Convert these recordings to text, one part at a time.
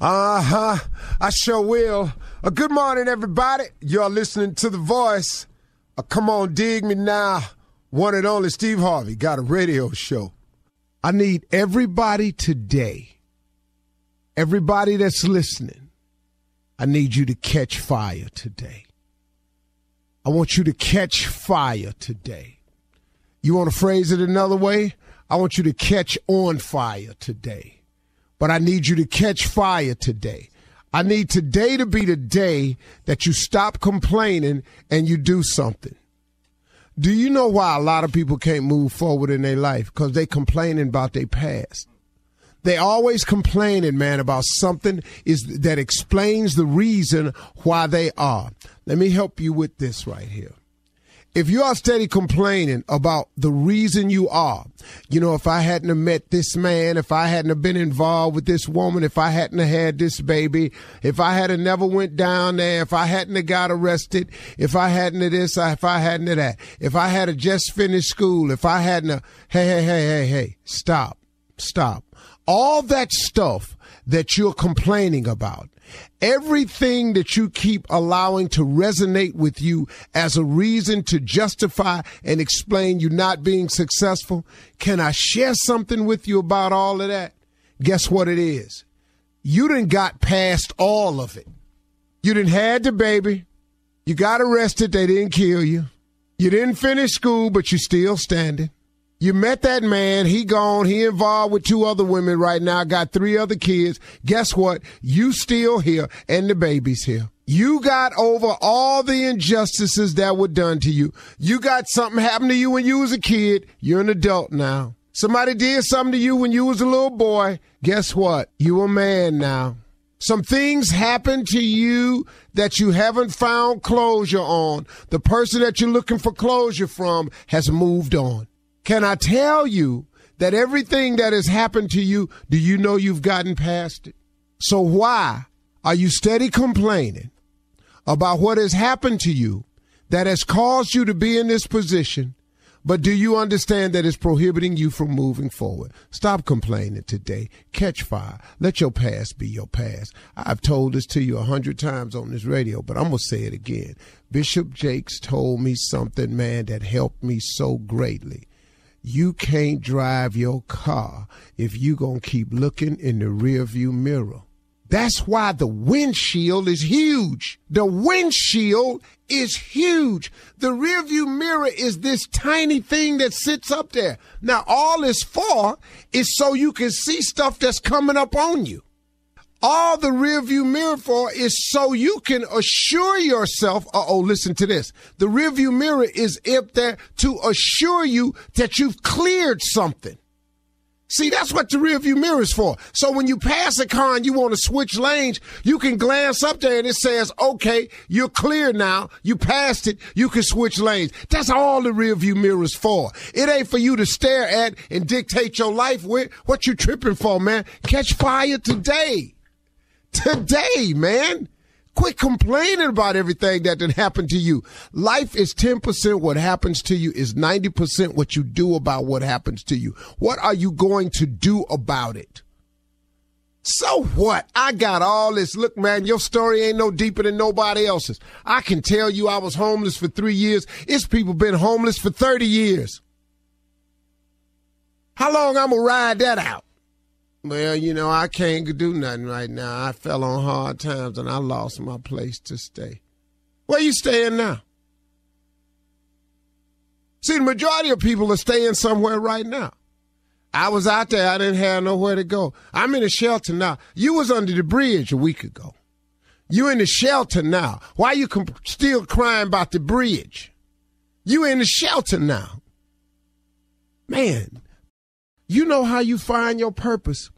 Uh huh. I sure will. Uh, good morning, everybody. You're listening to The Voice. Uh, come on, dig me now. One and only Steve Harvey got a radio show. I need everybody today, everybody that's listening, I need you to catch fire today. I want you to catch fire today. You want to phrase it another way? I want you to catch on fire today but I need you to catch fire today. I need today to be the day that you stop complaining and you do something. Do you know why a lot of people can't move forward in their life? Because they complaining about their past. They always complaining, man, about something is that explains the reason why they are. Let me help you with this right here if you are steady complaining about the reason you are, you know, if I hadn't have met this man, if I hadn't have been involved with this woman, if I hadn't have had this baby, if I had have never went down there, if I hadn't have got arrested, if I hadn't have this, if I hadn't have that, if I had have just finished school, if I hadn't have, hey, hey, hey, hey, hey, stop, stop. All that stuff that you're complaining about Everything that you keep allowing to resonate with you as a reason to justify and explain you not being successful, can I share something with you about all of that? Guess what it is? You didn't got past all of it. You didn't had the baby. You got arrested. They didn't kill you. You didn't finish school, but you're still standing. You met that man. He gone. He involved with two other women right now. Got three other kids. Guess what? You still here and the baby's here. You got over all the injustices that were done to you. You got something happen to you when you was a kid. You're an adult now. Somebody did something to you when you was a little boy. Guess what? You a man now. Some things happen to you that you haven't found closure on. The person that you're looking for closure from has moved on. Can I tell you that everything that has happened to you, do you know you've gotten past it? So why are you steady complaining about what has happened to you that has caused you to be in this position? But do you understand that it's prohibiting you from moving forward? Stop complaining today. Catch fire. Let your past be your past. I've told this to you a hundred times on this radio, but I'm going to say it again. Bishop Jakes told me something, man, that helped me so greatly you can't drive your car if you going to keep looking in the rearview mirror. That's why the windshield is huge. The windshield is huge. The rearview mirror is this tiny thing that sits up there. Now, all it's for is so you can see stuff that's coming up on you. All the rearview mirror for is so you can assure yourself. Uh oh, listen to this. The rearview mirror is up there to assure you that you've cleared something. See, that's what the rearview mirror is for. So when you pass a car and you want to switch lanes, you can glance up there and it says, okay, you're clear now. You passed it. You can switch lanes. That's all the rearview mirror is for. It ain't for you to stare at and dictate your life with. What you tripping for, man? Catch fire today. Today, man. Quit complaining about everything that did happen to you. Life is 10% what happens to you is 90% what you do about what happens to you. What are you going to do about it? So what? I got all this. Look, man, your story ain't no deeper than nobody else's. I can tell you I was homeless for three years. It's people been homeless for 30 years. How long I'm gonna ride that out? Well, you know, I can't do nothing right now. I fell on hard times and I lost my place to stay. Where you staying now? See, the majority of people are staying somewhere right now. I was out there. I didn't have nowhere to go. I'm in a shelter now. You was under the bridge a week ago. You in the shelter now. Why you still crying about the bridge? You in the shelter now. Man, you know how you find your purpose.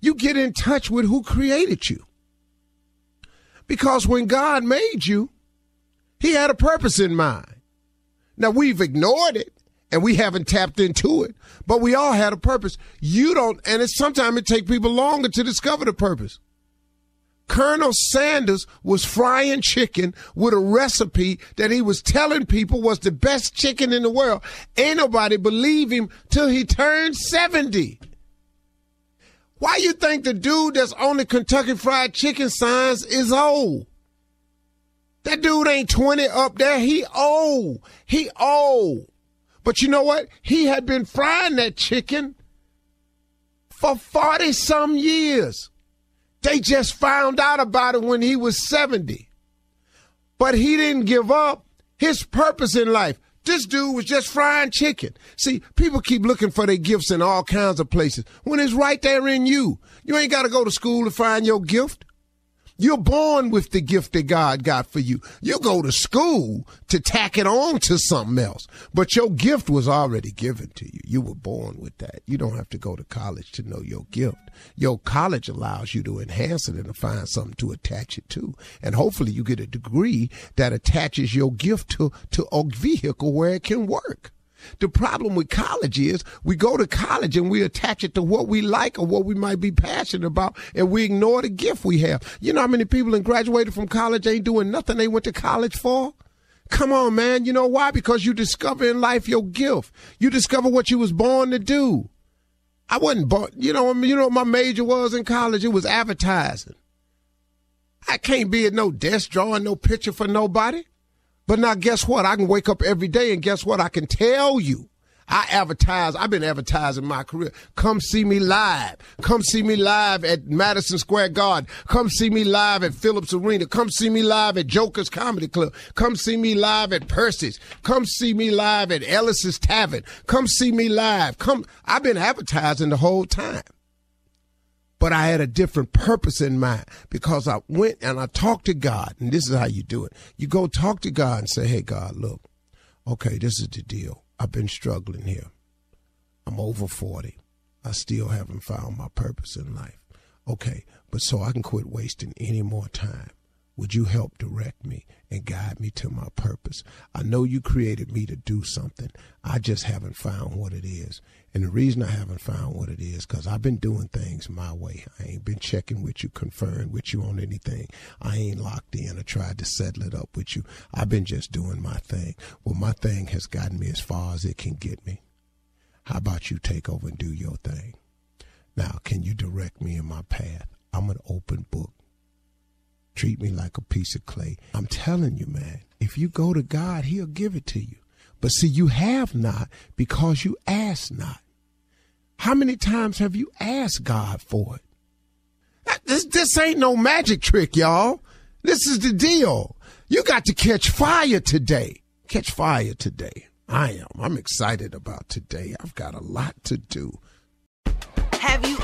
You get in touch with who created you. Because when God made you, he had a purpose in mind. Now we've ignored it and we haven't tapped into it, but we all had a purpose. You don't, and it's sometimes it takes people longer to discover the purpose. Colonel Sanders was frying chicken with a recipe that he was telling people was the best chicken in the world. Ain't nobody believe him till he turned 70. Why you think the dude that's on the Kentucky Fried Chicken signs is old? That dude ain't 20 up there. He old. He old. But you know what? He had been frying that chicken for 40 some years. They just found out about it when he was 70. But he didn't give up his purpose in life. This dude was just frying chicken. See, people keep looking for their gifts in all kinds of places when it's right there in you. You ain't got to go to school to find your gift. You're born with the gift that God got for you. You go to school to tack it on to something else. But your gift was already given to you. You were born with that. You don't have to go to college to know your gift. Your college allows you to enhance it and to find something to attach it to. And hopefully you get a degree that attaches your gift to, to a vehicle where it can work. The problem with college is we go to college and we attach it to what we like or what we might be passionate about and we ignore the gift we have. You know how many people that graduated from college ain't doing nothing they went to college for? Come on, man. You know why? Because you discover in life your gift. You discover what you was born to do. I wasn't born, you know, you know what my major was in college? It was advertising. I can't be at no desk drawing no picture for nobody. But now, guess what? I can wake up every day and guess what? I can tell you. I advertise. I've been advertising my career. Come see me live. Come see me live at Madison Square Garden. Come see me live at Phillips Arena. Come see me live at Joker's Comedy Club. Come see me live at Percy's. Come see me live at Ellis's Tavern. Come see me live. Come. I've been advertising the whole time but I had a different purpose in mind because I went and I talked to God. And this is how you do it. You go talk to God and say, Hey, God, look, okay, this is the deal. I've been struggling here. I'm over 40. I still haven't found my purpose in life. Okay, but so I can quit wasting any more time. Would you help direct me and guide me to my purpose? I know you created me to do something. I just haven't found what it is. And the reason I haven't found what it is, because I've been doing things my way. I ain't been checking with you, conferring with you on anything. I ain't locked in or tried to settle it up with you. I've been just doing my thing. Well, my thing has gotten me as far as it can get me. How about you take over and do your thing? Now, can you direct me in my path? I'm an open book treat me like a piece of clay. I'm telling you, man, if you go to God, He'll give it to you. But see, you have not because you ask not. How many times have you asked God for it? This, this ain't no magic trick, y'all. This is the deal. You got to catch fire today. Catch fire today. I am. I'm excited about today. I've got a lot to do.